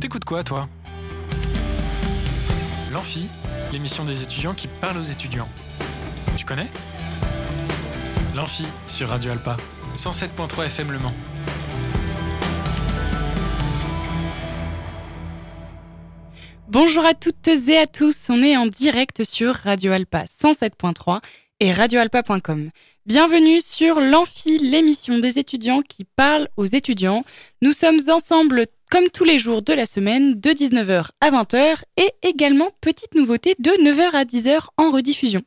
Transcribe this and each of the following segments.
T'écoutes quoi, toi? L'Amphi, l'émission des étudiants qui parlent aux étudiants. Tu connais? L'Amphi sur Radio Alpa, 107.3 FM Le Mans. Bonjour à toutes et à tous, on est en direct sur Radio Alpa 107.3 et radioalpa.com. Bienvenue sur l'Amphi, l'émission des étudiants qui parlent aux étudiants. Nous sommes ensemble comme tous les jours de la semaine de 19h à 20h et également petite nouveauté de 9h à 10h en rediffusion.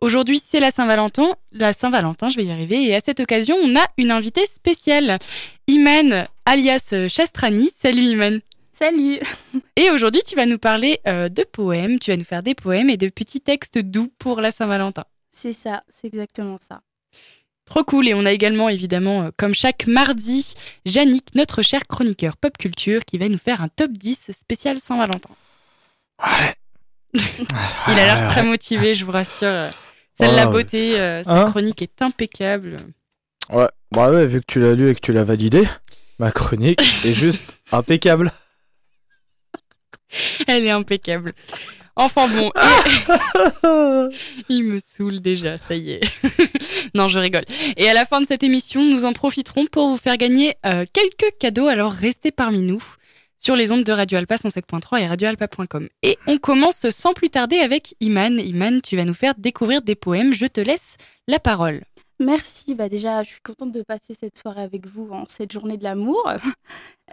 Aujourd'hui, c'est la Saint-Valentin, la Saint-Valentin, je vais y arriver et à cette occasion, on a une invitée spéciale, Iman alias Chastrani. Salut Iman. Salut Et aujourd'hui, tu vas nous parler euh, de poèmes, tu vas nous faire des poèmes et de petits textes doux pour la Saint-Valentin. C'est ça, c'est exactement ça. Trop cool. Et on a également, évidemment, euh, comme chaque mardi, Yannick, notre cher chroniqueur pop culture, qui va nous faire un top 10 spécial Saint-Valentin. Ouais. Il a l'air très motivé, je vous rassure. C'est de Oh, la beauté, euh, sa Hein chronique est impeccable. Ouais, bah ouais, vu que tu l'as lu et que tu l'as validé, ma chronique est juste impeccable. Elle est impeccable. Enfin bon, et- il me saoule déjà, ça y est. non, je rigole. Et à la fin de cette émission, nous en profiterons pour vous faire gagner euh, quelques cadeaux, alors restez parmi nous sur les ondes de Radio Alpa 107.3 et radioalpa.com. Et on commence sans plus tarder avec Iman. Iman, tu vas nous faire découvrir des poèmes. Je te laisse la parole. Merci, bah déjà, je suis contente de passer cette soirée avec vous en cette journée de l'amour.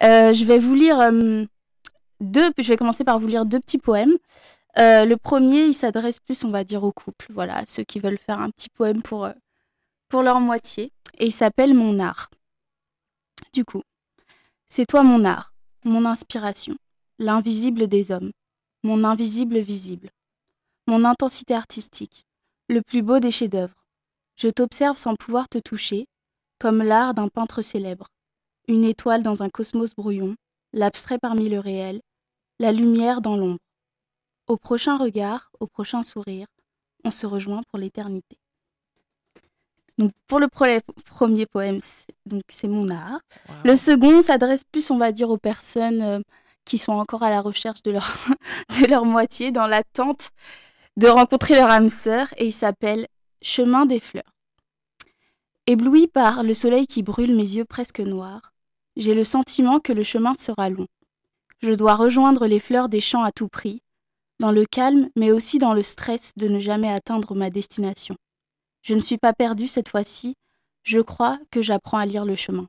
Euh, je vais vous lire euh, deux, je vais commencer par vous lire deux petits poèmes. Euh, le premier, il s'adresse plus, on va dire, aux couples, voilà, ceux qui veulent faire un petit poème pour, euh, pour leur moitié. Et il s'appelle Mon art. Du coup, c'est toi mon art, mon inspiration, l'invisible des hommes, mon invisible visible, mon intensité artistique, le plus beau des chefs-d'œuvre. Je t'observe sans pouvoir te toucher, comme l'art d'un peintre célèbre, une étoile dans un cosmos brouillon, l'abstrait parmi le réel, la lumière dans l'ombre. Au prochain regard, au prochain sourire, on se rejoint pour l'éternité. Donc pour le premier poème, donc c'est mon art. Le second s'adresse plus, on va dire, aux personnes euh, qui sont encore à la recherche de leur, de leur moitié, dans l'attente de rencontrer leur âme sœur, et il s'appelle Chemin des fleurs. Ébloui par le soleil qui brûle mes yeux presque noirs, j'ai le sentiment que le chemin sera long. Je dois rejoindre les fleurs des champs à tout prix, dans le calme, mais aussi dans le stress de ne jamais atteindre ma destination. Je ne suis pas perdue cette fois-ci, je crois que j'apprends à lire le chemin.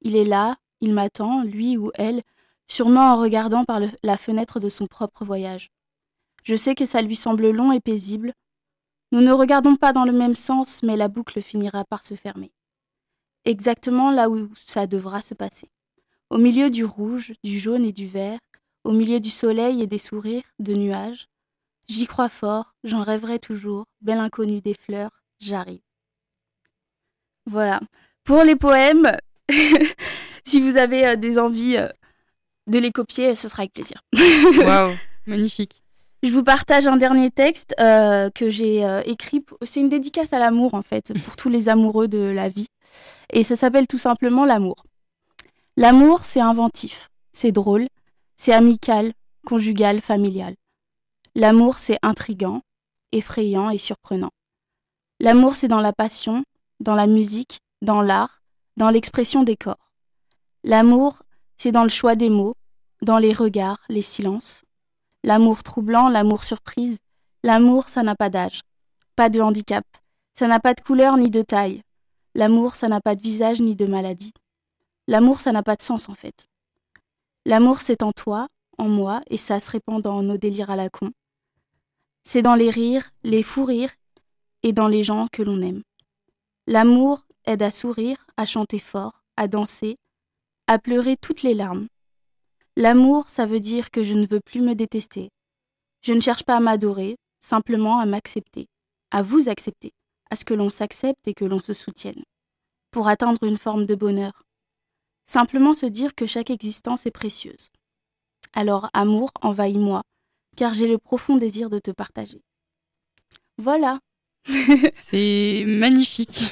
Il est là, il m'attend, lui ou elle, sûrement en regardant par la fenêtre de son propre voyage. Je sais que ça lui semble long et paisible. Nous ne regardons pas dans le même sens, mais la boucle finira par se fermer. Exactement là où ça devra se passer. Au milieu du rouge, du jaune et du vert, au milieu du soleil et des sourires, de nuages. J'y crois fort, j'en rêverai toujours, belle inconnue des fleurs, j'arrive. Voilà. Pour les poèmes, si vous avez euh, des envies euh, de les copier, ce sera avec plaisir. Waouh, magnifique. Je vous partage un dernier texte euh, que j'ai euh, écrit. C'est une dédicace à l'amour, en fait, pour tous les amoureux de la vie. Et ça s'appelle tout simplement l'amour. L'amour, c'est inventif, c'est drôle, c'est amical, conjugal, familial. L'amour, c'est intrigant, effrayant et surprenant. L'amour, c'est dans la passion, dans la musique, dans l'art, dans l'expression des corps. L'amour, c'est dans le choix des mots, dans les regards, les silences. L'amour troublant, l'amour surprise. L'amour, ça n'a pas d'âge, pas de handicap. Ça n'a pas de couleur ni de taille. L'amour, ça n'a pas de visage ni de maladie. L'amour, ça n'a pas de sens en fait. L'amour, c'est en toi, en moi, et ça se répand dans nos délires à la con. C'est dans les rires, les fous rires, et dans les gens que l'on aime. L'amour aide à sourire, à chanter fort, à danser, à pleurer toutes les larmes. L'amour, ça veut dire que je ne veux plus me détester. Je ne cherche pas à m'adorer, simplement à m'accepter, à vous accepter, à ce que l'on s'accepte et que l'on se soutienne, pour atteindre une forme de bonheur. Simplement se dire que chaque existence est précieuse. Alors, amour, envahis-moi, car j'ai le profond désir de te partager. Voilà, C'est magnifique.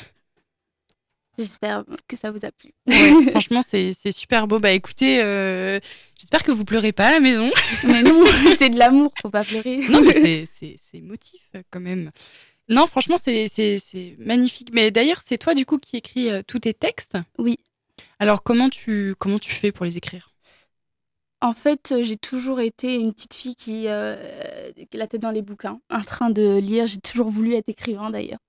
j'espère que ça vous a plu. Ouais, franchement, c'est super beau. Bah écoutez, euh, J'espère que vous pleurez pas à la maison. Mais non, c'est de l'amour, faut pas pleurer. non, mais c'est- euh, quand même. Non, franchement, c'est magnifique. Mais d'ailleurs, c'est toi, du coup, qui écris euh, tous tes textes? Oui. Alors, comment tu, comment tu fais pour les écrire? En fait, euh, j'ai toujours été une petite fille qui, euh, a la tête dans les bouquins, en train de lire. J'ai toujours voulu être écrivain d'ailleurs.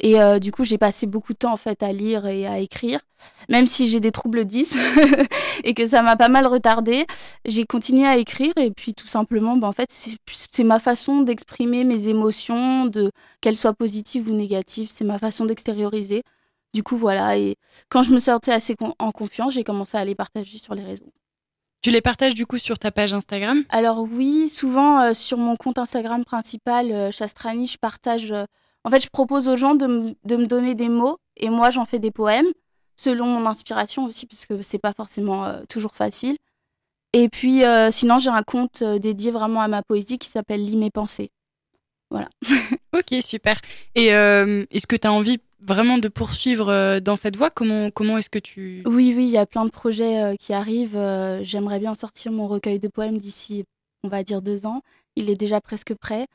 Et euh, du coup, j'ai passé beaucoup de temps en fait à lire et à écrire, même si j'ai des troubles 10 et que ça m'a pas mal retardé. J'ai continué à écrire et puis tout simplement, bah, en fait, c'est c'est ma façon d'exprimer mes émotions, de qu'elles soient positives ou négatives. C'est ma façon d'extérioriser. Du coup, voilà. Et quand je me sentais assez con- en confiance, j'ai commencé à les partager sur les réseaux. Tu les partages, du coup, sur ta page Instagram? Alors oui, souvent euh, sur mon compte Instagram principal, euh, Chastrani, je partage... euh, en fait, je propose aux gens de, me donner des mots et moi, j'en fais des poèmes, selon mon inspiration aussi, parce que c'est pas forcément euh, toujours facile. Et puis, sinon, j'ai un compte dédié vraiment à ma poésie qui s'appelle Lis mes pensées. Ok, super. Et euh, est-ce que tu as envie vraiment de poursuivre euh, dans cette voie? Comment, comment est-ce que tu... Oui, oui, il y a plein de projets euh, qui arrivent. J'aimerais bien sortir mon recueil de poèmes d'ici, on va dire, deux ans. Il est déjà presque prêt,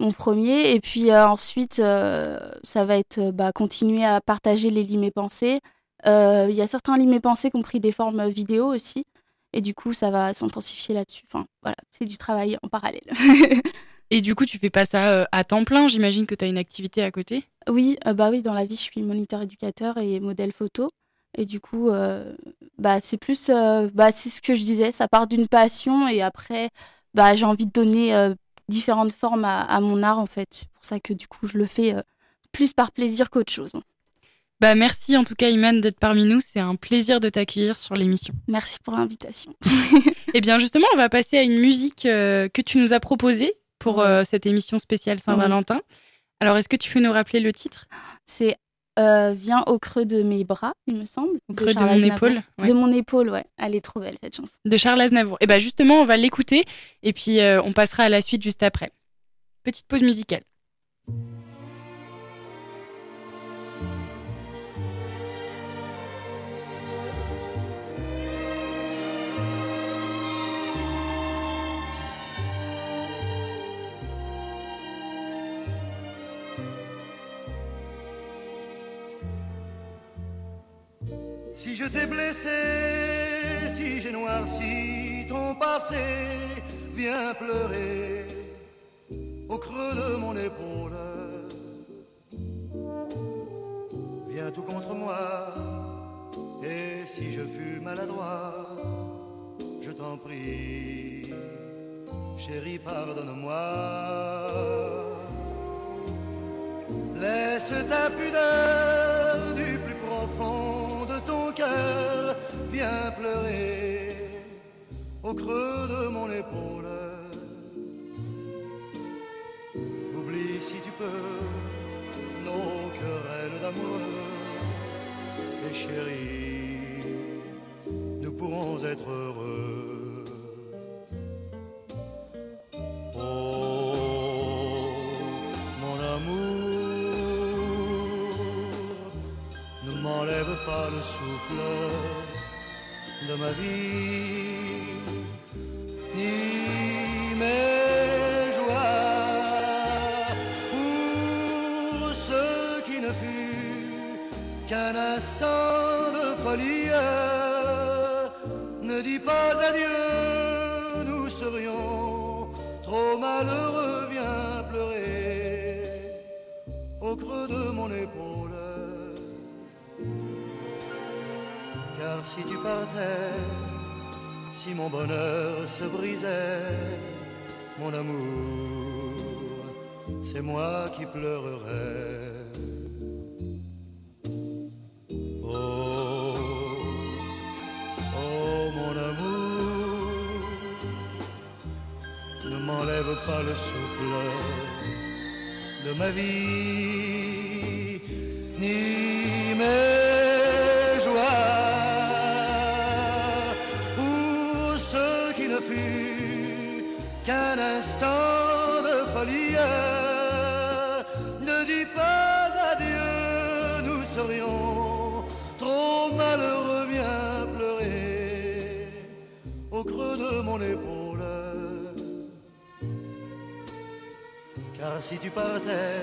mon premier. Et puis euh, ensuite, euh, ça va être bah, continuer à partager les lits mes pensées. Euh, Il y a certains lits mes pensées qui ont pris des formes vidéo aussi. Et du coup, ça va s'intensifier là-dessus. Enfin, voilà, c'est du travail en parallèle. Et du coup, tu fais pas ça euh, à temps plein J'imagine que tu as une activité à côté? Oui, euh, bah oui, dans la vie, je suis moniteur éducateur et modèle photo. Et du coup, euh, bah, c'est plus, euh, bah, c'est ce que je disais, ça part d'une passion et après, bah, j'ai envie de donner différentes formes à, à mon art en fait. C'est pour ça que du coup, je le fais plus par plaisir qu'autre chose. Bah merci en tout cas Iman d'être parmi nous, c'est un plaisir de t'accueillir sur l'émission. Merci pour l'invitation. Et bien justement, on va passer à une musique que tu nous as proposée pour euh, cette émission spéciale Saint-Valentin. Alors est-ce que tu peux nous rappeler le titre? C'est euh, Viens au creux de mes bras, il me semble. Au creux de Charles mon épaule ouais. De mon épaule, ouais. Elle est trop belle cette chanson. de Charles Aznavour. Et bien justement, on va l'écouter et puis euh, on passera à la suite juste après. Petite pause musicale. Si je t'ai blessé, si j'ai noirci ton passé, viens pleurer au creux de mon épaule. Viens tout contre moi, et si je fus maladroit, je t'en prie, chérie, pardonne-moi. Laisse ta pudeur creux de mon épaule. Oublie si tu peux nos querelles d'amoureux, et chérie, nous pourrons être heureux. Oh, mon amour, ne m'enlève pas le souffle de ma vie, instant de folie. Ne dis pas adieu, nous serions trop malheureux, viens pleurer au creux de mon épaule. Car si tu partais, si mon bonheur se brisait, mon amour, c'est moi qui pleurerais. Le souffle de ma vie, ni mes joies, pour ce qui ne fut qu'un instant de folie. Ne dis pas adieu, nous serions trop malheureux, viens pleurer au au creux de mon épaule. Si tu partais,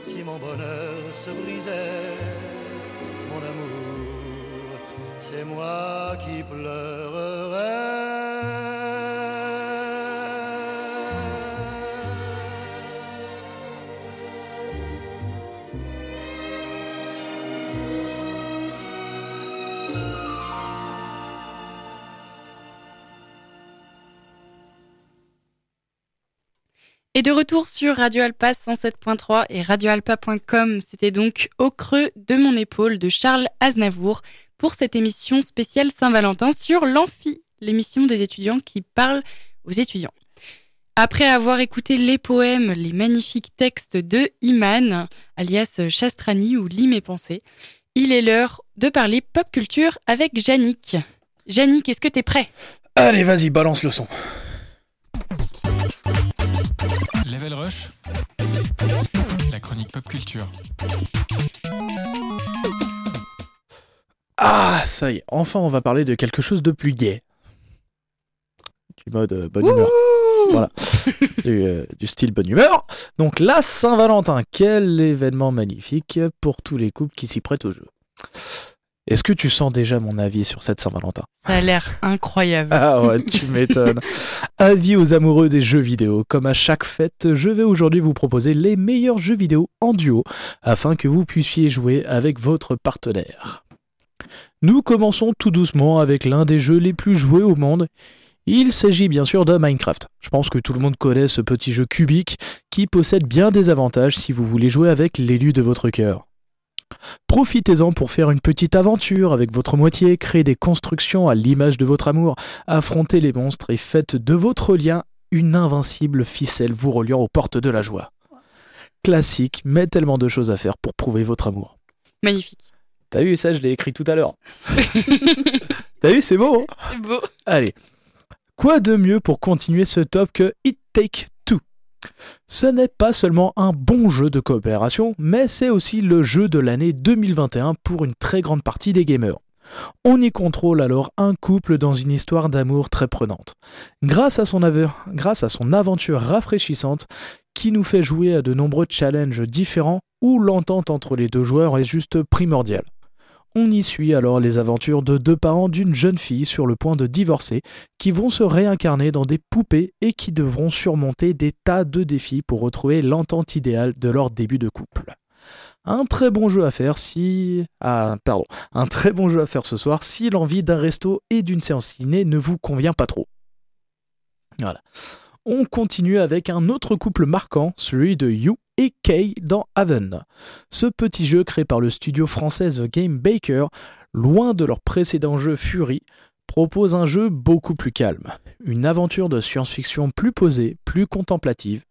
si mon bonheur se brisait, mon amour, c'est moi qui pleurerais. Et de retour sur Radio Alpa 107.3 et radioalpa.com, c'était donc Au creux de mon épaule de Charles Aznavour pour cette émission spéciale Saint-Valentin sur l'Amphi, l'émission des étudiants qui parlent aux étudiants. Après avoir écouté les poèmes, les magnifiques textes de Iman, alias Chastrani ou Lis mes pensées, il est l'heure de parler pop culture avec Yannick. Yannick, est-ce que t'es prêt? Allez, vas-y, balance le son. Level Rush, la chronique pop culture. Ah, ça y est, enfin on va parler de quelque chose de plus gai. Du mode euh, bonne humeur. Voilà. du, euh, du style bonne humeur. Donc la Saint-Valentin, quel événement magnifique pour tous les couples qui s'y prêtent au jeu. Est-ce que tu sens déjà mon avis sur cette Saint-Valentin? Ça a l'air incroyable. Ah ouais, tu m'étonnes. Avis aux amoureux des jeux vidéo. Comme à chaque fête, je vais aujourd'hui vous proposer les meilleurs jeux vidéo en duo afin que vous puissiez jouer avec votre partenaire. Nous commençons tout doucement avec l'un des jeux les plus joués au monde. Il s'agit bien sûr de Minecraft. Je pense que tout le monde connaît ce petit jeu cubique qui possède bien des avantages si vous voulez jouer avec l'élu de votre cœur. Profitez-en pour faire une petite aventure avec votre moitié, créer des constructions à l'image de votre amour, affronter les monstres et faites de votre lien une invincible ficelle vous reliant aux portes de la joie. Classique, mais tellement de choses à faire pour prouver votre amour. Magnifique. T'as vu ça, je l'ai écrit tout à l'heure. T'as vu, c'est beau. hein? C'est beau. Allez. Quoi de mieux pour continuer ce top que It Take Ce n'est pas seulement un bon jeu de coopération, mais c'est aussi le jeu de l'année 2021 pour une très grande partie des gamers. On y contrôle alors un couple dans une histoire d'amour très prenante. Grâce à, son aventure rafraîchissante, qui nous fait jouer à de nombreux challenges différents où l'entente entre les deux joueurs est juste primordiale. On y suit alors les aventures de deux parents d'une jeune fille sur le point de divorcer qui vont se réincarner dans des poupées et qui devront surmonter des tas de défis pour retrouver l'entente idéale de leur début de couple. Un très bon jeu à faire si... Ah, pardon. Un très bon jeu à faire ce soir si l'envie d'un resto et d'une séance ciné ne vous convient pas trop. Voilà. On continue avec un autre couple marquant, celui de You et Kay dans Haven. Ce petit jeu créé par le studio français The Game Baker, loin de leur précédent jeu Fury, propose un jeu beaucoup plus calme, une aventure de science-fiction plus posée, plus contemplative,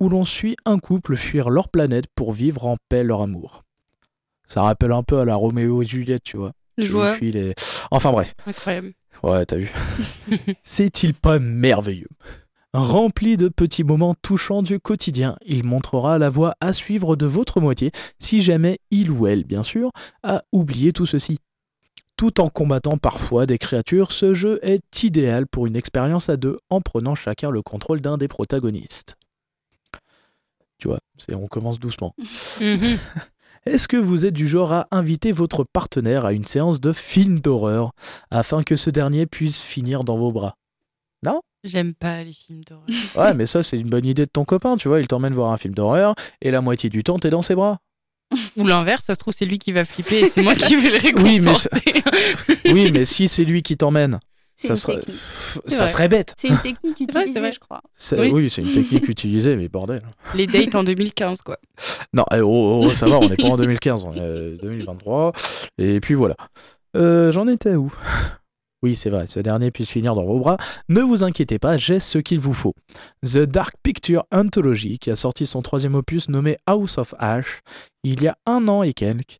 où l'on suit un couple fuir leur planète pour vivre en paix leur amour. Ça rappelle un peu à la Roméo et Juliette, tu vois. Je vois. les- Enfin bref. Incroyable. Ouais, t'as vu. C'est-il pas merveilleux? Rempli de petits moments touchants du quotidien, il montrera la voie à suivre de votre moitié, si jamais il ou elle, bien sûr, a oublié tout ceci. Tout en combattant parfois des créatures, ce jeu est idéal pour une expérience à deux en prenant chacun le contrôle d'un des protagonistes. Tu vois, on commence doucement. Mhm. Est-ce que vous êtes du genre à inviter votre partenaire à une séance de film d'horreur afin que ce dernier puisse finir dans vos bras? J'aime pas les films d'horreur. Ouais, mais ça, c'est une bonne idée de ton copain, tu vois. Il t'emmène voir un film d'horreur et la moitié du temps, t'es dans ses bras. Ou l'inverse, ça se trouve, c'est lui qui va flipper et c'est moi qui vais le réconforter. Oui, mais Oui, mais si c'est lui qui t'emmène, ça, une serait... ça serait bête. C'est une technique utilisée, vrai. je crois. Oui. Oui, c'est une technique utilisée, mais bordel. Les dates en 2015, quoi. Non, eh, oh, oh, ça va, on n'est pas en 2015, on est euh, 2023. Et puis voilà. Euh, J'en étais où? Oui, c'est vrai, ce dernier puisse finir dans vos bras. Ne vous inquiétez pas, j'ai ce qu'il vous faut. The Dark Picture Anthology, qui a sorti son troisième opus nommé House of Ash, il y a un an et quelques,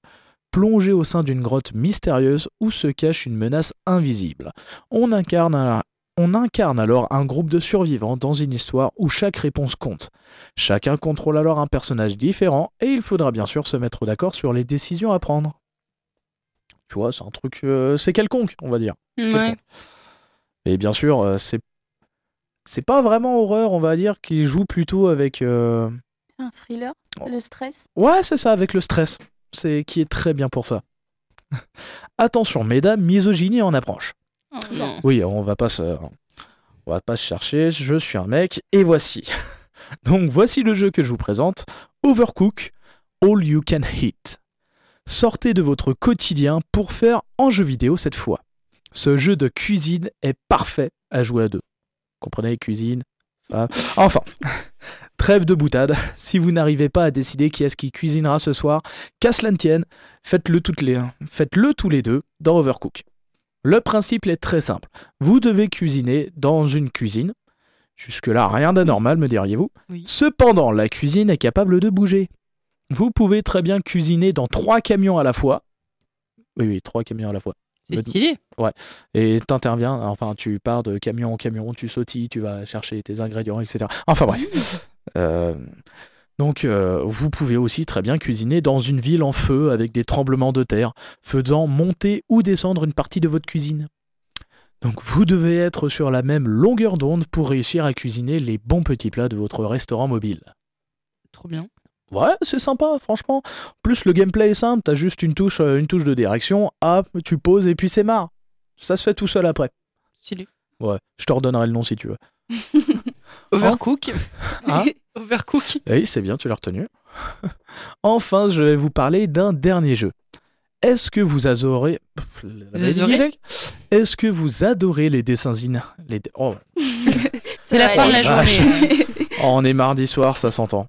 plongé au sein d'une grotte mystérieuse où se cache une menace invisible. On incarne on incarne alors un groupe de survivants dans une histoire où chaque réponse compte. Chacun contrôle alors un personnage différent et il faudra bien sûr se mettre d'accord sur les décisions à prendre. Tu vois, c'est un truc. euh, c'est quelconque, on va dire. Ouais. Et bien sûr, euh, c'est c'est pas vraiment horreur, on va dire, qui joue plutôt avec. euh, Un thriller, Oh. le stress. Ouais, c'est ça, avec le stress. C'est qui est très bien pour ça. Attention, mesdames, misogynie en approche. Oh, non. Oui, on va pas se, on va pas se chercher. Je suis un mec et voici. Donc voici le jeu que je vous présente. Overcook, All You Can Eat. Sortez de votre quotidien pour faire en jeu vidéo cette fois. Ce jeu de cuisine est parfait à jouer à deux. Comprenez, cuisine. Enfin, trêve de boutade. Si vous n'arrivez pas à décider qui est-ce qui cuisinera ce soir, qu'à cela ne tienne, faites-le toutes les, faites-le tous les deux dans Overcook. Le principe est très simple. Vous devez cuisiner dans une cuisine. Jusque-là, rien d'anormal, me diriez-vous. Oui. Cependant, la cuisine est capable de bouger. Vous pouvez très bien cuisiner dans trois camions à la fois. Oui, oui, trois camions à la fois. C'est stylé. Et t'interviens, enfin, tu pars de camion en camion, tu sautilles, tu vas chercher tes ingrédients, etc. Enfin bref. Euh, donc, euh, vous pouvez aussi très bien cuisiner dans une ville en feu avec des tremblements de terre, faisant monter ou descendre une partie de votre cuisine. Donc, vous devez être sur la même longueur d'onde pour réussir à cuisiner les bons petits plats de votre restaurant mobile. Trop bien. Ouais, c'est sympa, franchement. Plus le gameplay est simple, t'as juste une touche, euh, une touche de direction, hop, tu poses et puis c'est marre. Ça se fait tout seul après. Stylé. Ouais, je te redonnerai le nom si tu veux. Overcook. Ah. Overcook. Oui, c'est bien, tu l'as retenu. enfin, je vais vous parler d'un dernier jeu. Est-ce que vous adorez... Est-ce que vous adorez les dessins in... les... Oh, C'est la fin de la journée. oh, on est mardi soir, ça s'entend.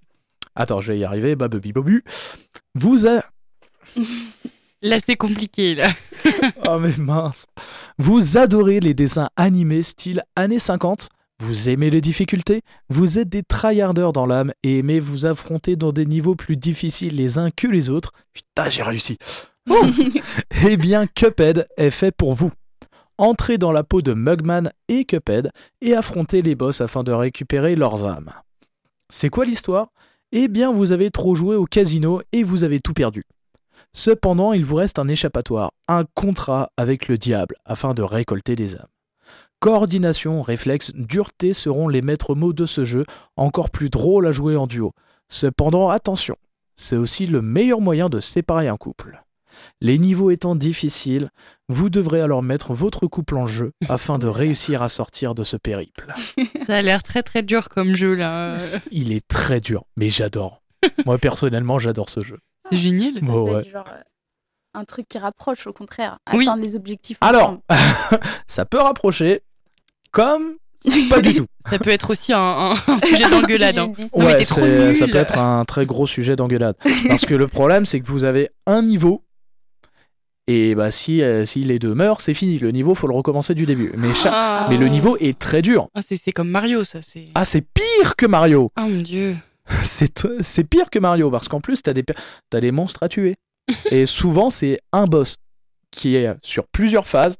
Attends, je vais y arriver, babubi bobu. Vous a... Là, c'est compliqué, là. Oh mais mince. Vous adorez les dessins animés style années 50 Vous aimez les difficultés Vous êtes des tryharders dans l'âme et aimez vous affronter dans des niveaux plus difficiles les uns que les autres Putain, j'ai réussi. eh bien, Cuphead est fait pour vous. Entrez dans la peau de Mugman et Cuphead et affrontez les boss afin de récupérer leurs âmes. C'est quoi l'histoire? Eh bien, vous avez trop joué au casino et vous avez tout perdu. Cependant, il vous reste un échappatoire, un contrat avec le diable afin de récolter des âmes. Coordination, réflexe, dureté seront les maîtres mots de ce jeu, encore plus drôle à jouer en duo. Cependant, attention, c'est aussi le meilleur moyen de séparer un couple. Les niveaux étant difficiles, vous devrez alors mettre votre couple en jeu afin de réussir à sortir de ce périple. Ça a l'air très très dur comme jeu, là. Il est très dur, mais j'adore. Moi personnellement, j'adore ce jeu. C'est génial. Ça Ouais, genre, euh, un truc qui rapproche, au contraire, Oui. atteindre les objectifs. Alors, ça peut rapprocher, comme pas du tout. Ça peut être aussi un, un- un sujet d'engueulade. hein. Ouais, ça peut être un très gros sujet d'engueulade. Parce que le problème, c'est que vous avez un niveau. Et bah si, euh, si les deux meurent, c'est fini. Le niveau, faut le recommencer du début. Mais, cha- Ah. mais le niveau est très dur. Ah, c'est c'est comme Mario, ça. C'est. Ah, c'est pire que Mario. Ah mon dieu. C'est pire que Mario parce qu'en plus, t'as des, t'as des monstres à tuer. Et souvent, c'est un boss qui est sur plusieurs phases.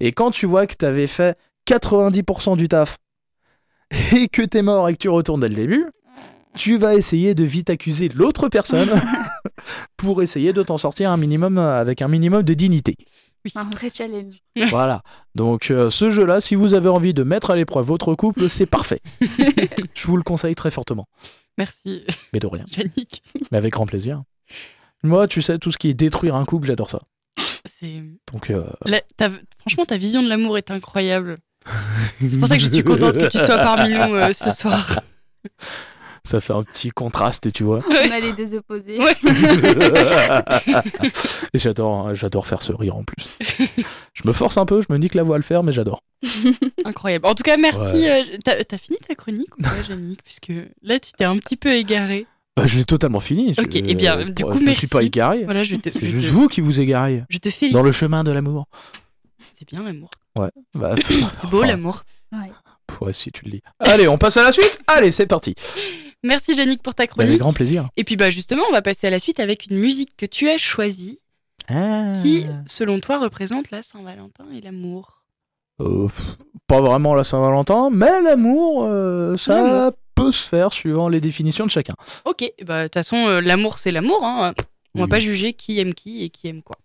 Et quand tu vois que t'avais fait 90% du taf et que t'es mort et que tu retournes dès le début, tu vas essayer de vite accuser l'autre personne pour essayer de t'en sortir un minimum euh, avec un minimum de dignité. un vrai challenge. Voilà. Donc euh, ce jeu-là, si vous avez envie de mettre à l'épreuve votre couple, c'est parfait. Je vous le conseille très fortement. Merci, Mais de rien. Yannick. Mais avec grand plaisir. Moi, tu sais, tout ce qui est détruire un couple, j'adore ça. C'est. Donc, euh, La- ta- Franchement, ta vision de l'amour est incroyable. C'est pour ça que je suis contente que tu sois parmi nous euh, ce soir. Ça fait un petit contraste, tu vois. On a les deux opposés. Ouais. Et j'adore, hein, j'adore faire ce rire en plus. Je me force un peu, je me nique la voix à le faire, mais j'adore. Incroyable. En tout cas, merci. Ouais. euh, T'as t'as fini ta chronique ou pas, Yannick? Puisque là, tu t'es un petit peu égaré. Bah, je l'ai totalement fini. Je- Ok, eh bien, du je coup, me merci. suis pas égaré. Voilà, je te. C'est je juste te- vous qui vous égarez Je te félicite. dans le chemin de l'amour. C'est bien l'amour. Bah, C'est beau enfin, l'amour. Ouais. Ouais, si tu le dis. Allez, on passe à la suite. Allez, c'est parti. Merci Yannick pour ta Bah, chronique. avec grand plaisir. Et puis bah justement, on va passer à la suite avec une musique que tu as choisie, qui, selon toi, représente la Saint-Valentin et l'amour. Euh, pas vraiment la Saint-Valentin, mais l'amour, euh, ça peut se faire suivant les définitions de chacun. Ok, bah de toute façon, euh, l'amour c'est l'amour. Hein. On va Oui. pas juger qui aime qui et qui aime quoi.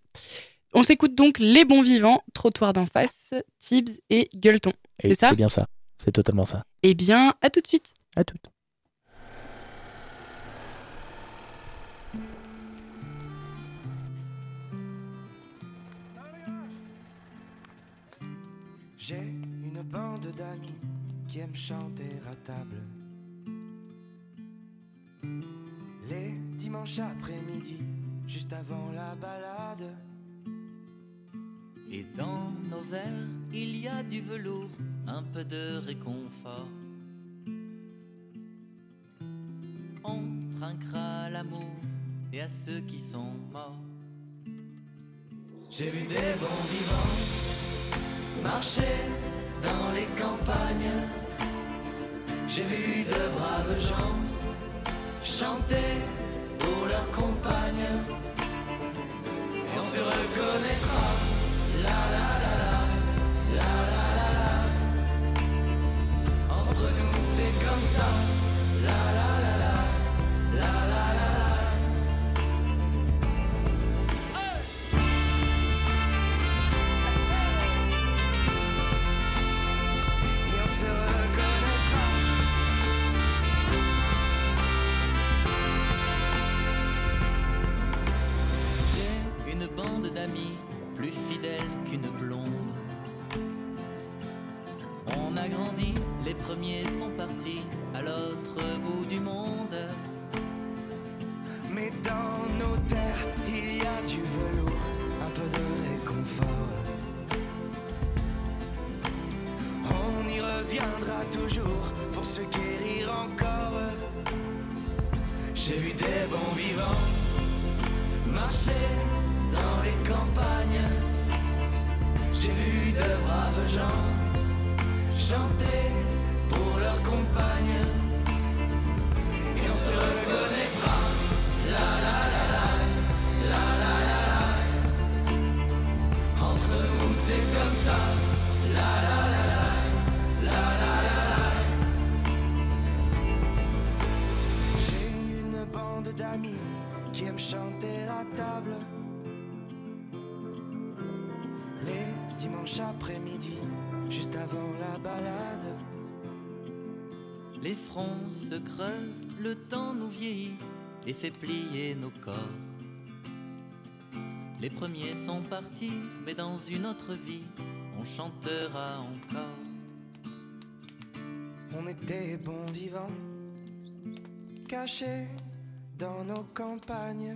On s'écoute donc Les Bons Vivants, Trottoir d'en face, Tibbs et Gueuleton. Et C'est ça? C'est bien ça. C'est totalement ça. Eh bien, à tout de suite. À toutes. Chanter à table. Les dimanches après-midi, juste avant la balade. Et dans nos verres, il y a du velours, un peu de réconfort. On trinquera à l'amour et à ceux qui sont morts. J'ai vu des bons vivants marcher dans les campagnes. J'ai vu de braves gens chanter pour leurs compagnes. On se reconnaîtra. La et fait plier nos corps. Les premiers sont partis, mais dans une autre vie, on chantera encore. On était bons vivants, cachés dans nos campagnes.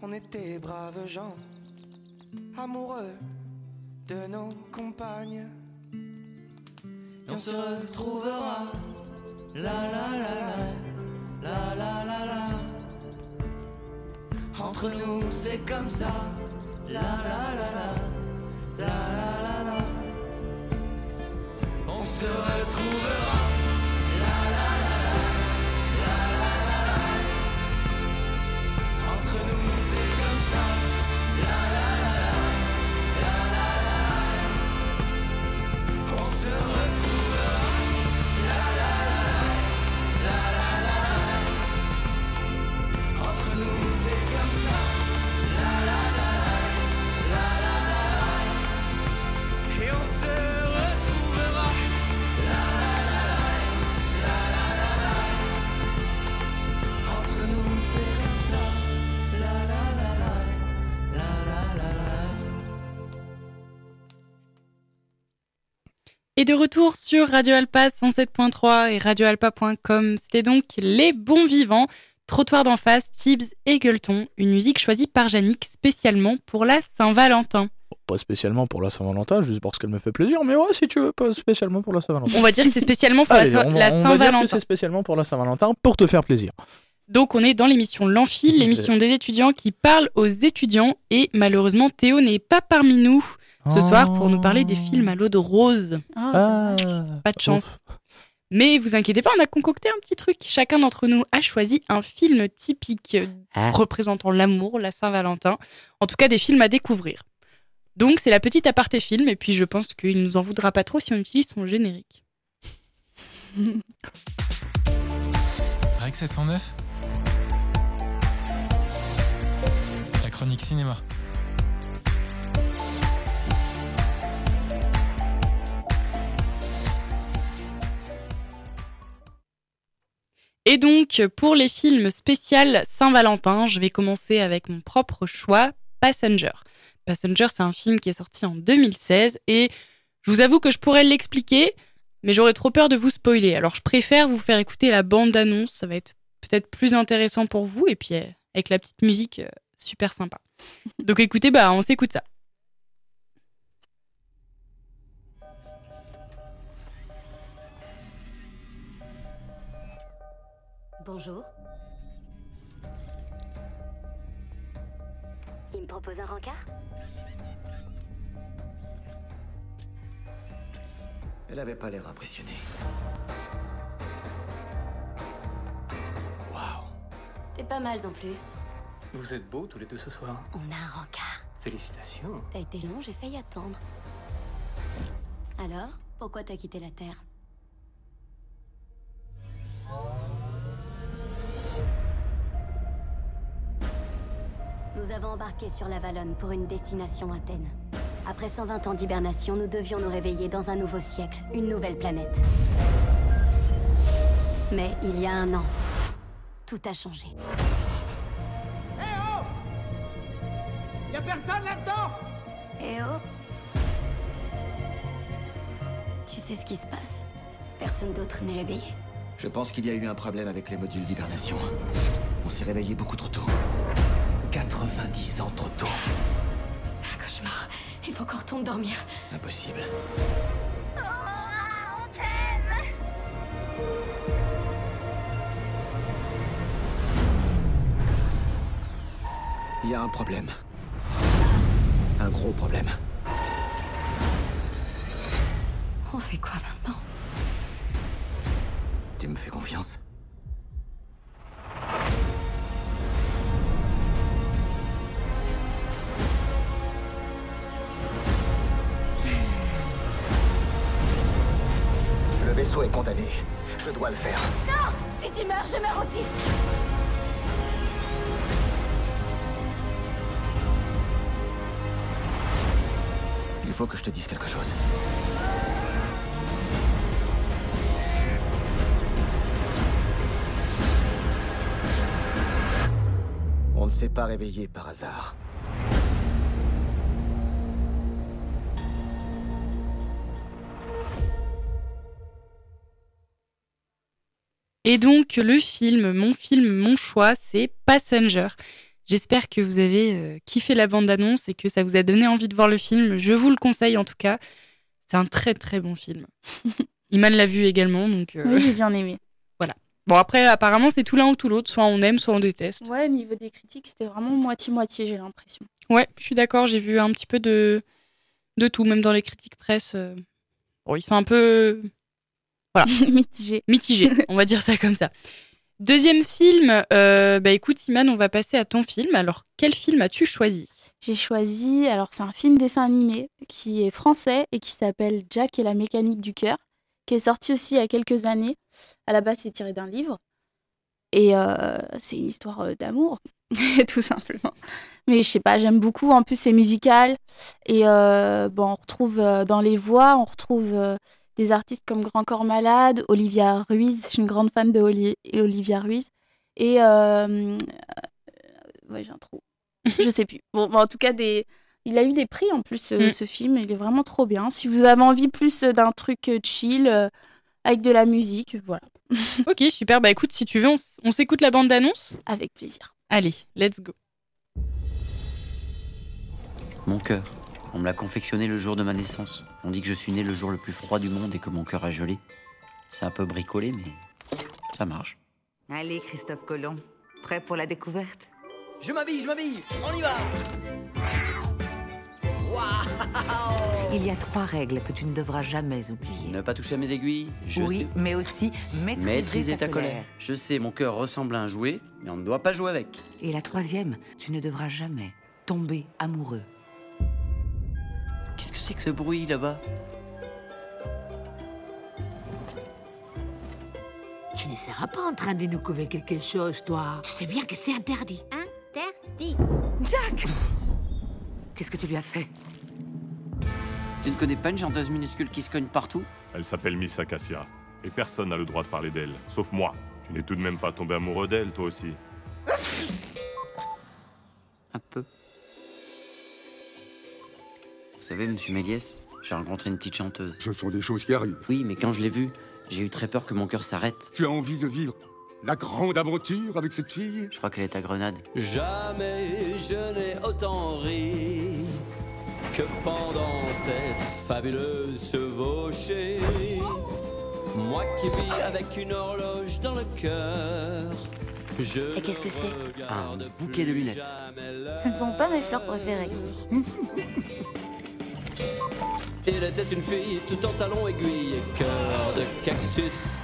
On était braves gens, amoureux de nos compagnes. Et on se retrouvera, la la la la, la la la la. Entre nous c'est comme ça, la la la la, la la la la. On se retrouvera. La la la la, la la la la. Entre nous c'est comme ça. Et de retour sur Radio Alpa 107.3 et radioalpa.com, c'était donc Les Bons Vivants, Trottoir d'en face, Tibbs et Gueuleton, une musique choisie par Yannick spécialement pour la Saint-Valentin. Pas spécialement pour la Saint-Valentin, juste parce qu'elle me fait plaisir, mais ouais, si tu veux, pas spécialement pour la Saint-Valentin. On va dire que c'est spécialement pour Allez, la, on va- la on va dire que Saint-Valentin. c'est spécialement pour la Saint-Valentin, pour te faire plaisir. Donc on est dans l'émission L'Amphi, l'émission des étudiants qui parle aux étudiants et malheureusement Théo n'est pas parmi nous ce soir pour nous parler des films à l'eau de rose. Ah, Pas de chance. ouf. Mais vous inquiétez pas, on a concocté un petit truc. Chacun d'entre nous a choisi un film typique Ah. représentant l'amour, la Saint-Valentin. En tout cas, des films à découvrir. Donc, c'est la petite aparté film. Et puis, je pense qu'il nous en voudra pas trop si on utilise son générique. Rec 709 La chronique cinéma. Et donc, pour les films spécial Saint-Valentin, je vais commencer avec mon propre choix, Passenger. Passenger, c'est un film qui est sorti en 2016 et je vous avoue que je pourrais l'expliquer, mais j'aurais trop peur de vous spoiler. Alors, je préfère vous faire écouter la bande-annonce, ça va être peut-être plus intéressant pour vous et puis euh, avec la petite musique euh, super sympa. Donc écoutez, bah on s'écoute ça. Bonjour. Il me propose un rencard Elle avait pas l'air impressionnée. Waouh. T'es pas mal non plus. Vous êtes beaux tous les deux ce soir. On a un rencard. Félicitations. T'as été long, j'ai failli attendre. Alors, pourquoi t'as quitté la Terre? Nous avons embarqué sur la Valonne pour une destination Athènes. Après 120 ans d'hibernation, nous devions nous réveiller dans un nouveau siècle, une nouvelle planète. Mais il y a un an, tout a changé. Hé oh Y'a personne là-dedans? Eh oh Tu sais ce qui se passe? Personne d'autre n'est réveillé. Je pense qu'il y a eu un problème avec les modules d'hibernation. On s'est réveillé beaucoup trop tôt. 90 ans trop tôt. C'est un cauchemar. Il faut qu'on retourne dormir. Impossible. Il y a un problème. Un gros problème. On fait quoi maintenant? Tu me fais confiance? Faut que je te dise quelque chose. On ne s'est pas réveillé par hasard. Et donc, le film, mon film, mon choix, c'est Passenger. J'espère que vous avez euh, kiffé la bande-annonce et que ça vous a donné envie de voir le film. Je vous le conseille en tout cas. C'est un très très bon film. Iman l'a vu également, donc. euh, Oui, j'ai bien aimé. Bon, après, apparemment, c'est tout l'un ou tout l'autre. Soit on aime, soit on déteste. Ouais, au niveau des critiques, c'était vraiment moitié-moitié, j'ai l'impression. Ouais, je suis d'accord. J'ai vu un petit peu de, de tout, même dans les critiques presse. euh, Bon, ils sont un peu Mitigé. mitigés, on va dire ça comme ça. Deuxième film, euh, bah écoute, Iman, on va passer à ton film. Alors, quel film as-tu choisi? J'ai choisi, alors c'est un film dessin animé qui est français et qui s'appelle Jack et la mécanique du cœur, qui est sorti aussi il y a quelques années. À la base, c'est tiré d'un livre. Et euh, c'est une histoire euh, d'amour, tout simplement. Mais je sais pas, j'aime beaucoup. En plus, c'est musical. Et bon, on retrouve dans les voix, on retrouve des artistes comme Grand Corps Malade, Olivia Ruiz. Je suis une grande fan de Oli- et Olivia Ruiz. Et. euh, euh, ouais, j'ai un trou. je sais plus. Bon, en tout cas, des... il a eu des prix en plus, euh, Mm. ce film. Il est vraiment trop bien. Si vous avez envie plus d'un truc chill, euh, avec de la musique, voilà, Ok, super. Bah écoute, si tu veux, on, s'écoute la bande-annonce avec plaisir. Allez, let's go. Mon cœur. On me l'a confectionné le jour de ma naissance. On dit que je suis né le jour le plus froid du monde et que mon cœur a gelé. C'est un peu bricolé, mais ça marche. Allez, Christophe Colomb, prêt pour la découverte? Je m'habille, je m'habille, on y va Waouh Il y a trois règles que tu ne devras jamais oublier. Ne pas toucher à mes aiguilles, je oui, sais. mais aussi maîtriser, Maîtriser ta, ta colère. colère. Je sais, mon cœur ressemble à un jouet, mais on ne doit pas jouer avec. Et la troisième, tu ne devras jamais tomber amoureux. Que c'est que ce bruit là-bas Tu ne seras pas en train de nous couvrir quelque chose, toi. Tu sais bien que c'est interdit. Interdit Jack Qu'est-ce que tu lui as fait? Tu ne connais pas une chanteuse minuscule qui se cogne partout? Elle s'appelle Miss Acacia. Et personne n'a le droit de parler d'elle, sauf moi. Tu n'es tout de même pas tombé amoureux d'elle, toi aussi. Un peu. Vous savez, monsieur Méliès, j'ai rencontré une petite chanteuse. Ce sont des choses qui arrivent. Oui, mais quand je l'ai vue, j'ai eu très peur que mon cœur s'arrête. Tu as envie de vivre la grande aventure avec cette fille? Je crois qu'elle est à Grenade. Jamais je n'ai autant ri que pendant cette fabuleuse chevauchée. Moi qui vis avec une horloge dans le cœur. Je Et qu'est-ce que c'est? Un bouquet de lunettes. Ce ne sont pas mes fleurs préférées. Il était une fille tout en talons aiguilles et cœur de cactus.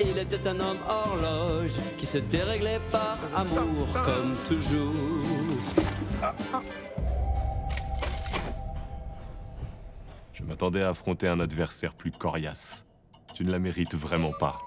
Il était un homme horloge qui se déréglait par amour comme toujours. Je m'attendais à affronter un adversaire plus coriace. Tu ne la mérites vraiment pas.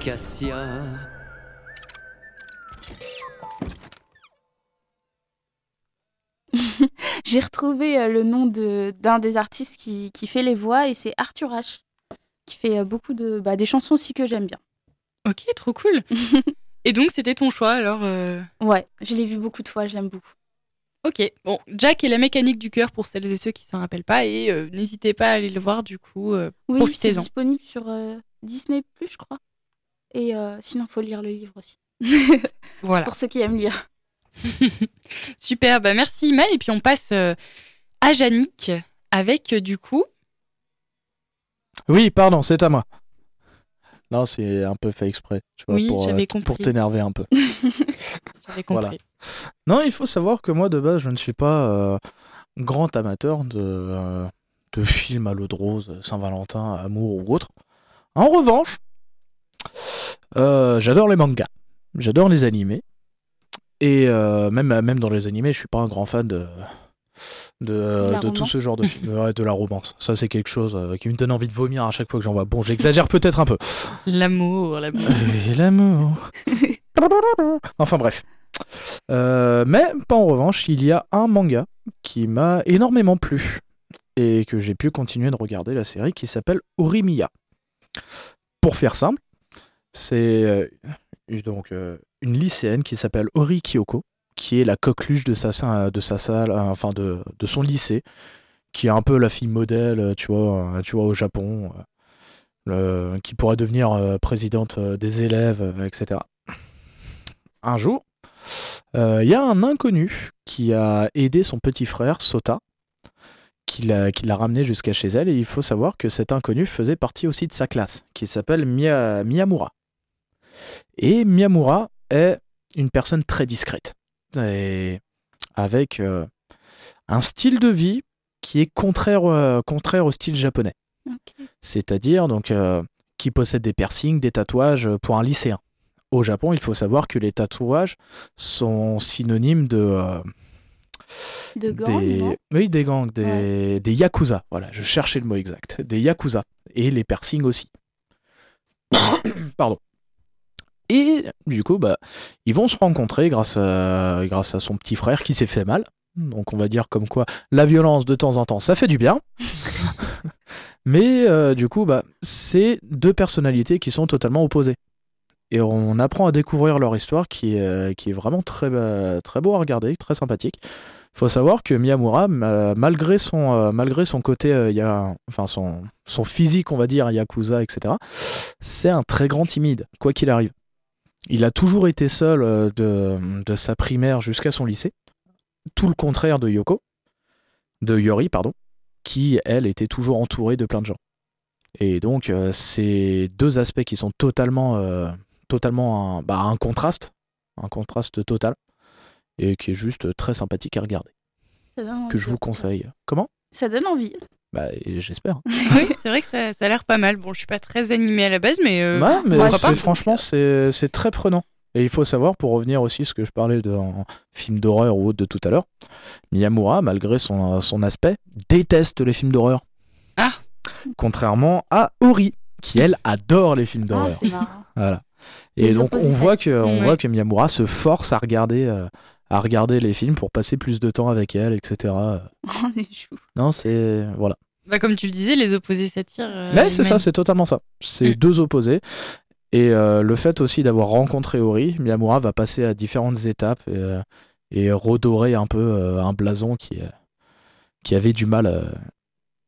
Acacia J'ai retrouvé euh, le nom de- d'un des artistes qui, qui fait les voix et c'est Arthur H. Qui fait euh, beaucoup de bah, des chansons aussi que j'aime bien. Ok, trop cool. Et donc, c'était ton choix, alors euh, Ouais, je l'ai vu beaucoup de fois, je l'aime beaucoup. Ok, bon, Jack et la mécanique du cœur pour celles et ceux qui s'en rappellent pas, et euh, n'hésitez pas à aller le voir, du coup, euh, Oui, c'est profitez-en. disponible sur euh, Disney, je crois. Et euh, sinon, faut lire le livre aussi. Voilà. Pour ceux qui aiment lire. Super, bah merci Mel, et puis on passe euh, à Yannick avec, euh, du coup, Oui, pardon, c'est à moi. Non, c'est un peu fait exprès, tu vois, Oui, pour, j'avais t- pour t'énerver un peu. j'avais compris. Voilà. Non, il faut savoir que moi, de base, je ne suis pas euh, grand amateur de, euh, de films à l'eau de rose, Saint-Valentin, Amour ou autre. En revanche, euh, j'adore les mangas, j'adore les animés. Et euh, même, même dans les animés, je suis pas un grand fan de, de, De la de tout ce romance. genre de. Ouais, de la romance. Ça, c'est quelque chose euh, qui me donne envie de vomir à chaque fois que j'en vois. Bon, j'exagère peut-être un peu. L'amour, l'amour. L'amour. enfin bref. Euh, mais pas en revanche, il y a un manga qui m'a énormément plu et que j'ai pu continuer de regarder la série qui s'appelle Orimiya. Pour faire simple, c'est euh, donc euh, une lycéenne qui s'appelle Ori Kyoko, qui est la coqueluche de sa, de sa salle, euh, de, son lycée, qui est un peu la fille modèle, tu au Japon, qui pourrait devenir présidente des élèves, etc. Un jour, il y a un inconnu qui a aidé son petit frère Sota, qui l'a ramené jusqu'à chez elle, et il faut savoir que cet inconnu faisait partie aussi de sa classe, qui s'appelle Miyamura. Et Miyamura est une personne très discrète, et avec euh, un style de vie qui est contraire, euh, contraire au style japonais. C'est-à-dire donc euh, qui possède des piercings, des tatouages pour un lycéen. Au Japon, il faut savoir que les tatouages sont synonymes de De gang, des non? Oui des gangs, des, des yakuza. Voilà, je cherchais le mot exact. Des yakuza et les piercings aussi. Pardon. Et du coup, bah, ils vont se rencontrer grâce à, grâce à son petit frère qui s'est fait mal. Donc on va dire comme quoi la violence de temps en temps, ça fait du bien. Mais euh, du coup, bah, c'est deux personnalités qui sont totalement opposées. Et on apprend à découvrir leur histoire qui est, euh, qui est vraiment très, bah, très beau à regarder, très sympathique. faut savoir que Miyamura, ma- malgré son, euh, malgré son côté, enfin son, son physique, on va dire, yakuza, etc., c'est un très grand timide, quoi qu'il arrive. Il a toujours été seul euh, de, de sa primaire jusqu'à son lycée. Tout le contraire de Yoko, de Yori, pardon, qui, elle, était toujours entourée de plein de gens. Et donc, euh, c'est deux aspects qui sont totalement, euh, totalement un, bah, un contraste, un contraste total, et qui est juste très sympathique à regarder, Ça donne que je vous conseille. Comment? Ça donne envie. Bah, j'espère. oui, c'est vrai que ça, ça a l'air pas mal. Bon, je suis pas très animée à la base, mais. euh, Ouais, mais c'est- franchement, c'est c'est très prenant. Et il faut savoir, pour revenir aussi à ce que je parlais de en film d'horreur ou autre de tout à l'heure, Miyamura, malgré son, son aspect, déteste les films d'horreur. Ah Contrairement à Ori, qui elle adore les films d'horreur. c'est marrant. voilà. Et donc on voit que on Ouais. voit que Miyamura se force à regarder euh, à regarder les films pour passer plus de temps avec elle, etc. On est chou. Non, c'est voilà. Bah, comme tu le disais, les opposés s'attirent. euh, Mais c'est ça, c'est totalement ça. C'est Mm. deux opposés. Et euh, le fait aussi d'avoir rencontré Ori, Miyamura va passer à différentes étapes et, euh, et redorer un peu euh, un blason qui, euh, qui avait du mal, euh,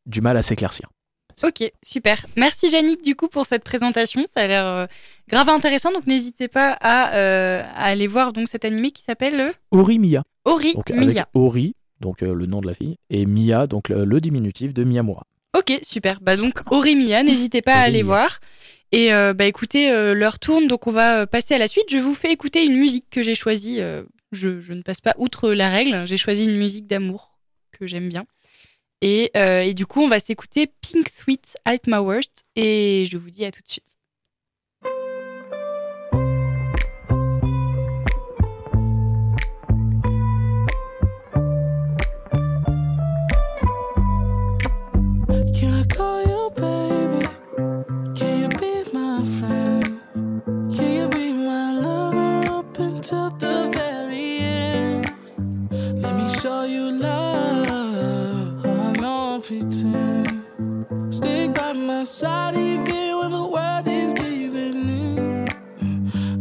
du mal à s'éclaircir. Ok, super. Merci Yannick du coup pour cette présentation. Ça a l'air euh, grave intéressant. Donc n'hésitez pas à, euh, à aller voir donc cet animé qui s'appelle le Ori Miya. Ori Donc avec Miya. Ori, donc euh, le nom de la fille, et Miya, donc le, le diminutif de Miyamura. Ok, super. Bah donc Ori Miya, n'hésitez pas à aller voir. Et euh, bah écoutez, euh, l'heure tourne, donc on va euh, passer à la suite. Je vous fais écouter une musique que j'ai choisie. euh, je, je ne passe pas outre la règle. J'ai choisi une musique d'amour que j'aime bien. Et, euh, et du coup, on va s'écouter Pink Sweet at My Worst. Et je vous dis à tout de suite. Stick by my side even when the world is giving in.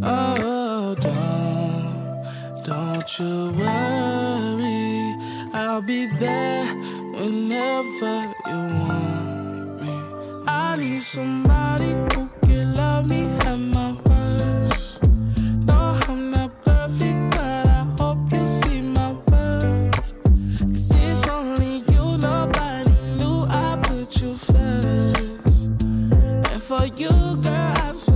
Oh, don't, don't you worry. I'll be there whenever you want me. I need somebody who can love me at my you, girl,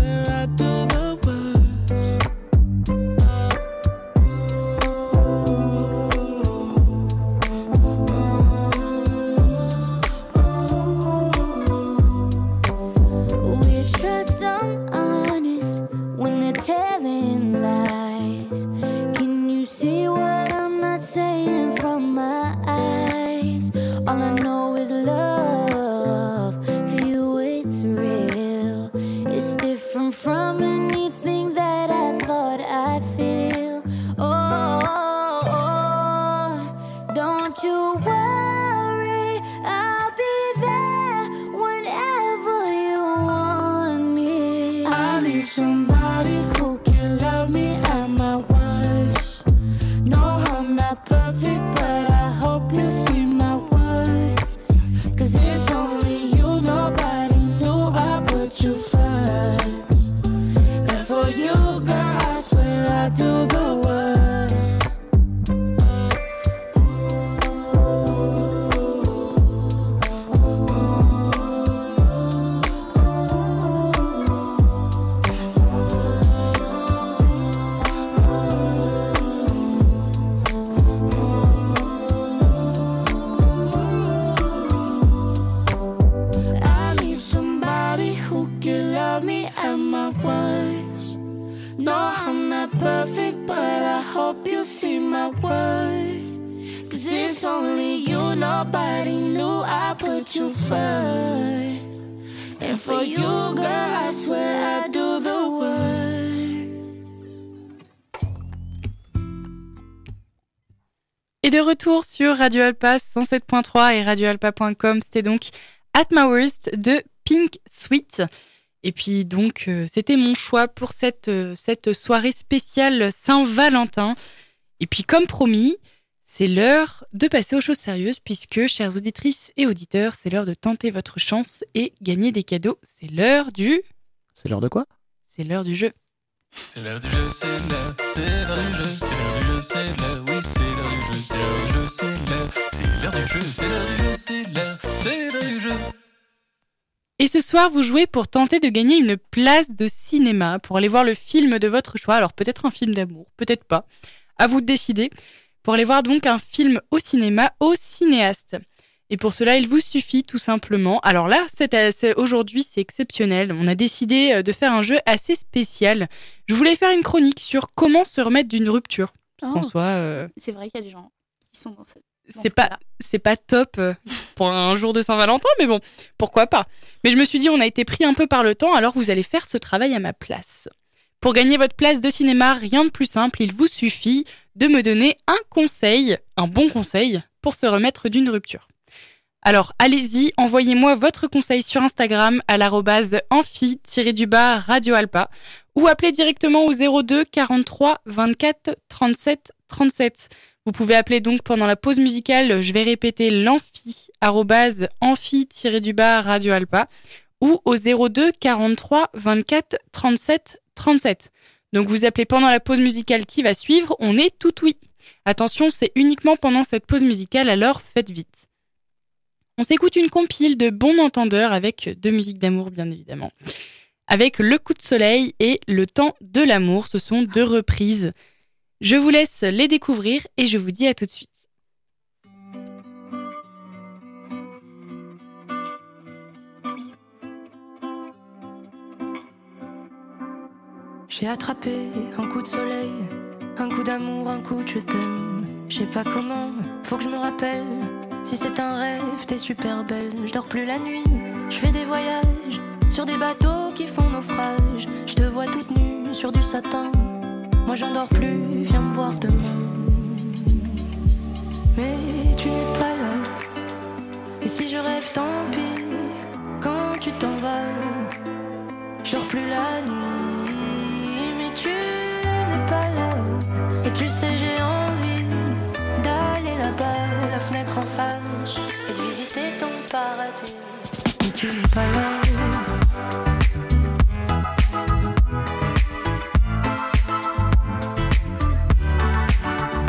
Et de retour sur Radio Alpa 107.3 et radioalpa.com, c'était donc At My Worst de Pink Sweet. Et puis donc, euh, c'était mon choix pour cette, euh, cette soirée spéciale Saint-Valentin. Et puis comme promis, c'est l'heure de passer aux choses sérieuses puisque, chères auditrices et auditeurs, c'est l'heure de tenter votre chance et gagner des cadeaux. C'est l'heure du... C'est l'heure de quoi C'est l'heure du jeu. C'est l'heure du jeu, c'est l'heure, c'est l'heure du jeu, c'est l'heure du jeu, c'est l'heure, oui, c'est l'heure du jeu, c'est l'heure du jeu, c'est l'heure, c'est l'heure du jeu, c'est l'heure du jeu, c'est l'heure, c'est l'heure du jeu. Et ce soir, vous jouez pour tenter de gagner une place de cinéma pour aller voir le film de votre choix. Alors peut-être un film d'amour, peut-être pas. À vous de décider. Pour aller voir donc un film au cinéma au cinéaste. Et pour cela, il vous suffit tout simplement. Alors là, c'est- aujourd'hui, c'est exceptionnel. On a décidé euh, de faire un jeu assez spécial. Je voulais faire une chronique sur comment se remettre d'une rupture. Oh. euh, C'est vrai qu'il y a des gens qui sont dans cette. c'est ce pas c'est pas top euh, pour un jour de Saint-Valentin, mais bon, pourquoi pas. Mais je me suis dit, on a été pris un peu par le temps, alors vous allez faire ce travail à ma place. Pour gagner votre place de cinéma, rien de plus simple, il vous suffit de me donner un conseil, un bon conseil, pour se remettre d'une rupture. Alors allez-y, envoyez-moi votre conseil sur Instagram à l'arrobase amphi-du-bas Radio Alpa ou appelez directement au 02 43 24 37 37. Vous pouvez appeler donc pendant la pause musicale, je vais répéter l'amphi, arrobase amphi-du-bas Radio Alpa ou au 02 43 24 37 37. Donc vous appelez pendant la pause musicale qui va suivre, on est tout oui. Attention, c'est uniquement pendant cette pause musicale, alors faites vite. On s'écoute une compile de bons entendeurs avec deux musiques d'amour bien évidemment. Avec Le coup de soleil et Le temps de l'amour, ce sont deux reprises. Je vous laisse les découvrir et je vous dis à tout de suite. J'ai attrapé un coup de soleil, un coup d'amour, un coup de je t'aime. Je sais pas comment, faut que je me rappelle. Si c'est un rêve, t'es super belle. Je dors plus la nuit, je fais des voyages sur des bateaux qui font naufrage. Je te vois toute nue sur du satin. Moi j'en dors plus, viens me voir demain. Mais tu n'es pas là. Et si je rêve, tant pis. Quand tu t'en vas, je plus la nuit. Paradis. Mais tu n'es pas là.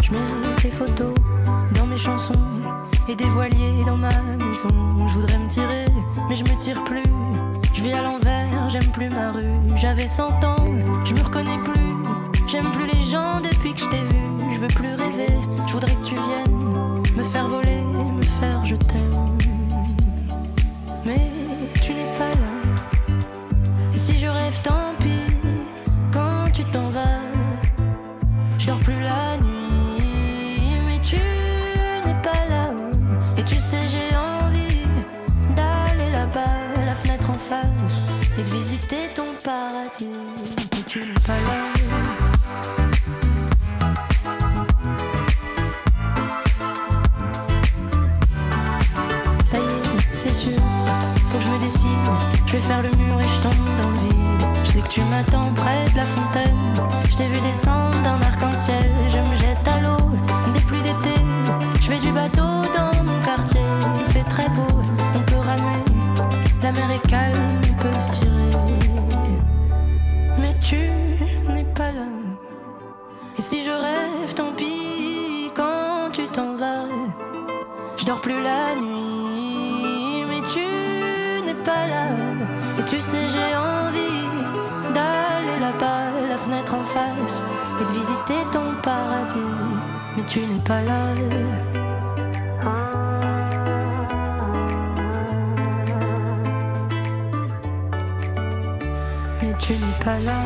Je mets tes photos dans mes chansons et des voiliers dans ma maison. Je voudrais me tirer, mais je me tire plus. Je vis à l'envers, j'aime plus ma rue. J'avais 100 ans, je me reconnais plus. J'aime plus les gens depuis que je t'ai vu. Je veux plus rêver, je voudrais que tu viennes vais faire le mur et je tombe dans le vide. Je sais que tu m'attends près de la fontaine. Je t'ai vu descendre d'un arc-en-ciel. Je me jette à l'eau des pluies d'été. Je fais du bateau dans mon quartier. Il fait très beau, on peut ramer. La mer est calme, on peut se tirer. En face, et de visiter ton paradis. Mais tu n'es pas là. Mais tu n'es pas là.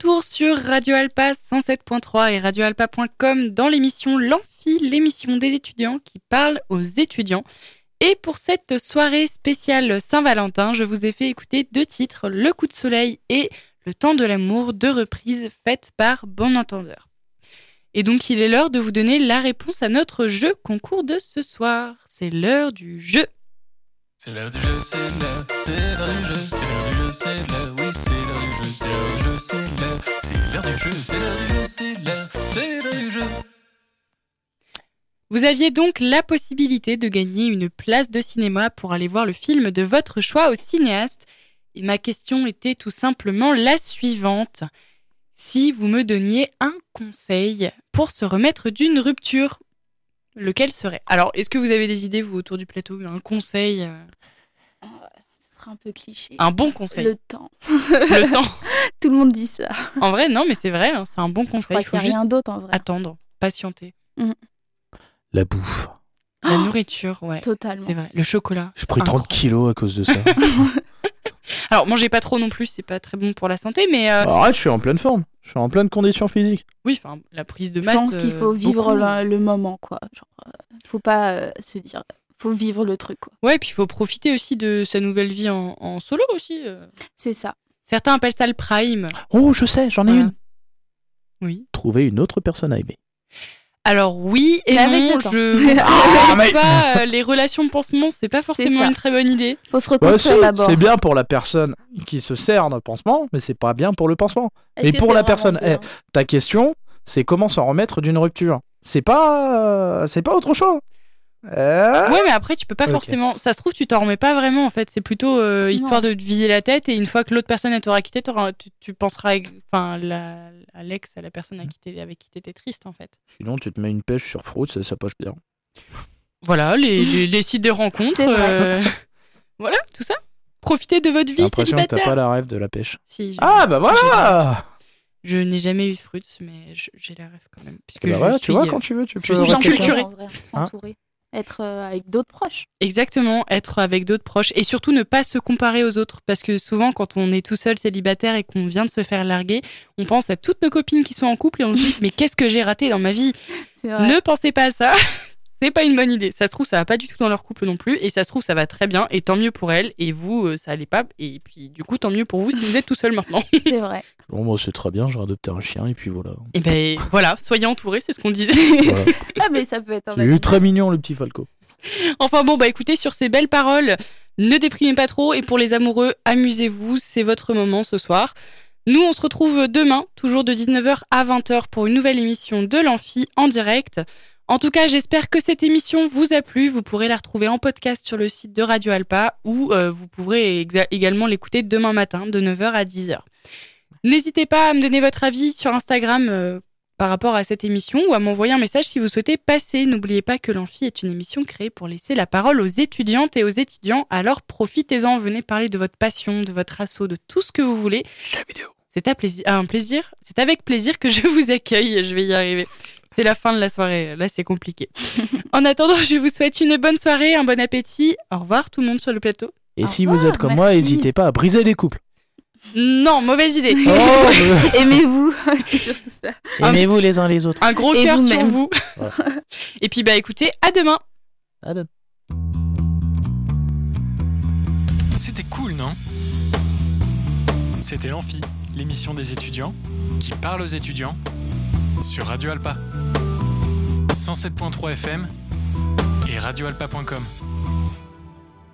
Retour sur Radio Alpa 107.3 et radioalpa.com dans l'émission L'Amphi, l'émission des étudiants qui parle aux étudiants. Et pour cette soirée spéciale Saint-Valentin, je vous ai fait écouter deux titres, Le coup de soleil et Le temps de l'amour, deux reprises faites par Bon Entendeur. Et donc il est l'heure de vous donner la réponse à notre jeu concours de ce soir. C'est l'heure du jeu. C'est l'heure du jeu, c'est l'heure, du jeu, c'est l'heure du jeu, c'est c'est l'heure du jeu, c'est l'heure du jeu, c'est l'heure, c'est l'heure du jeu, c'est l'heure du jeu, c'est l'heure, c'est l'heure du jeu. Vous aviez donc la possibilité de gagner une place de cinéma pour aller voir le film de votre choix au cinéaste. Et ma question était tout simplement la suivante. Si vous me donniez un conseil pour se remettre d'une rupture, lequel serait? Alors, est-ce que vous avez des idées, vous, autour du plateau? Un conseil un peu cliché. Un bon conseil Le temps. Le temps Tout le monde dit ça. En vrai, non, mais c'est vrai, hein, c'est un bon conseil. crois Il faut qu'il y a juste rien d'autre, en vrai. attendre, patienter. Mm. La bouffe. La nourriture, ouais. Totalement. C'est vrai. Le chocolat. J'ai pris 30 kilos à cause de ça. Alors, mangez pas trop non plus, c'est pas très bon pour la santé, mais euh, Arrête, je suis en pleine forme. Je suis en pleine condition physique. oui, enfin, la prise de Je masse. pense qu'il faut euh, vivre beaucoup. le, le moment, quoi. Genre, euh, faut pas euh, se dire. Faut vivre le truc, quoi. Ouais, puis il faut profiter aussi de sa nouvelle vie en, en solo aussi. euh. C'est ça. Certains appellent ça le prime. Oh, je sais, j'en ai Voilà. une. Oui. Trouver une autre personne à aimer. Alors oui et Mais non, je Ah, mais- pas euh, les relations de pansement, c'est pas forcément une très bonne idée. Faut se reconstruire c'est- d'abord. c'est bien pour la personne qui se sert d'un pansement, mais c'est pas bien pour le pansement. Mais pour la personne, eh, ta question, c'est comment s'en remettre d'une rupture. C'est pas, euh, c'est pas autre chose. Euh, Ouais, mais après tu peux pas forcément. Ça se trouve tu t'en remets pas vraiment en fait. C'est plutôt euh, histoire de te vider la tête et une fois que l'autre personne elle t'aura quitté, tu, tu penseras, enfin, la- à l'ex, à la personne à avec qui t'étais triste en fait. Sinon, tu te mets une pêche sur Fruit, ça, ça poche bien. Voilà, les, les, les sites de rencontres. Euh, voilà, tout ça. Profitez de votre J'ai vie l'impression que t'as célibataire. pas la rêve de la pêche. Si, Ah bah voilà. Je n'ai jamais eu de fruits, mais je- j'ai la rêve quand même. Puisque Bah je voilà, suis, tu vois, quand tu veux, tu je peux suis réfléchir. culturée. Être euh, avec d'autres proches. Exactement, être avec d'autres proches et surtout ne pas se comparer aux autres parce que souvent quand on est tout seul célibataire et qu'on vient de se faire larguer, on pense à toutes nos copines qui sont en couple et on se dit mais qu'est-ce que j'ai raté dans ma vie? Ne pensez pas à ça. C'est pas une bonne idée. Ça se trouve, ça va pas du tout dans leur couple non plus. Et ça se trouve, ça va très bien. Et tant mieux pour elles. Et vous, euh, ça allait pas. Et puis, du coup, tant mieux pour vous si vous êtes tout seul maintenant. C'est vrai. Bon, moi, c'est très bien, j'ai adopté un chien et puis voilà. Et ben voilà, soyez entourés, c'est ce qu'on disait. Voilà. Ah, mais ça peut être un C'est eu très mignon, le petit Falco. Enfin bon, bah écoutez, sur ces belles paroles, ne déprimez pas trop et pour les amoureux, amusez-vous, c'est votre moment ce soir. Nous, on se retrouve demain, toujours de 19h à 20h pour une nouvelle émission de l'Amphi en direct. En tout cas, j'espère que cette émission vous a plu. Vous pourrez la retrouver en podcast sur le site de Radio Alpa ou euh, vous pourrez également l'écouter demain matin de 9h à 10h. N'hésitez pas à me donner votre avis sur Instagram euh, par rapport à cette émission ou à m'envoyer un message si vous souhaitez passer. N'oubliez pas que l'Amphi est une émission créée pour laisser la parole aux étudiantes et aux étudiants. Alors profitez-en, venez parler de votre passion, de votre assaut, de tout ce que vous voulez. C'est à plaisir, un plaisir. C'est avec plaisir que je vous accueille. Je vais y arriver. C'est la fin de la soirée. Là, c'est compliqué. en attendant, je vous souhaite une bonne soirée, un bon appétit. Au revoir tout le monde sur le plateau. Et si vous êtes comme moi, n'hésitez pas à briser les couples. Non, mauvaise idée. Oh, Aimez-vous, c'est surtout ça. Aimez-vous les uns les autres. Un gros Et cœur sur vous. Et puis bah écoutez, à demain. À demain. C'était cool, non? C'était l'Amphi, l'émission des étudiants qui parle aux étudiants sur Radio Alpa. 107.3 FM et radioalpa.com.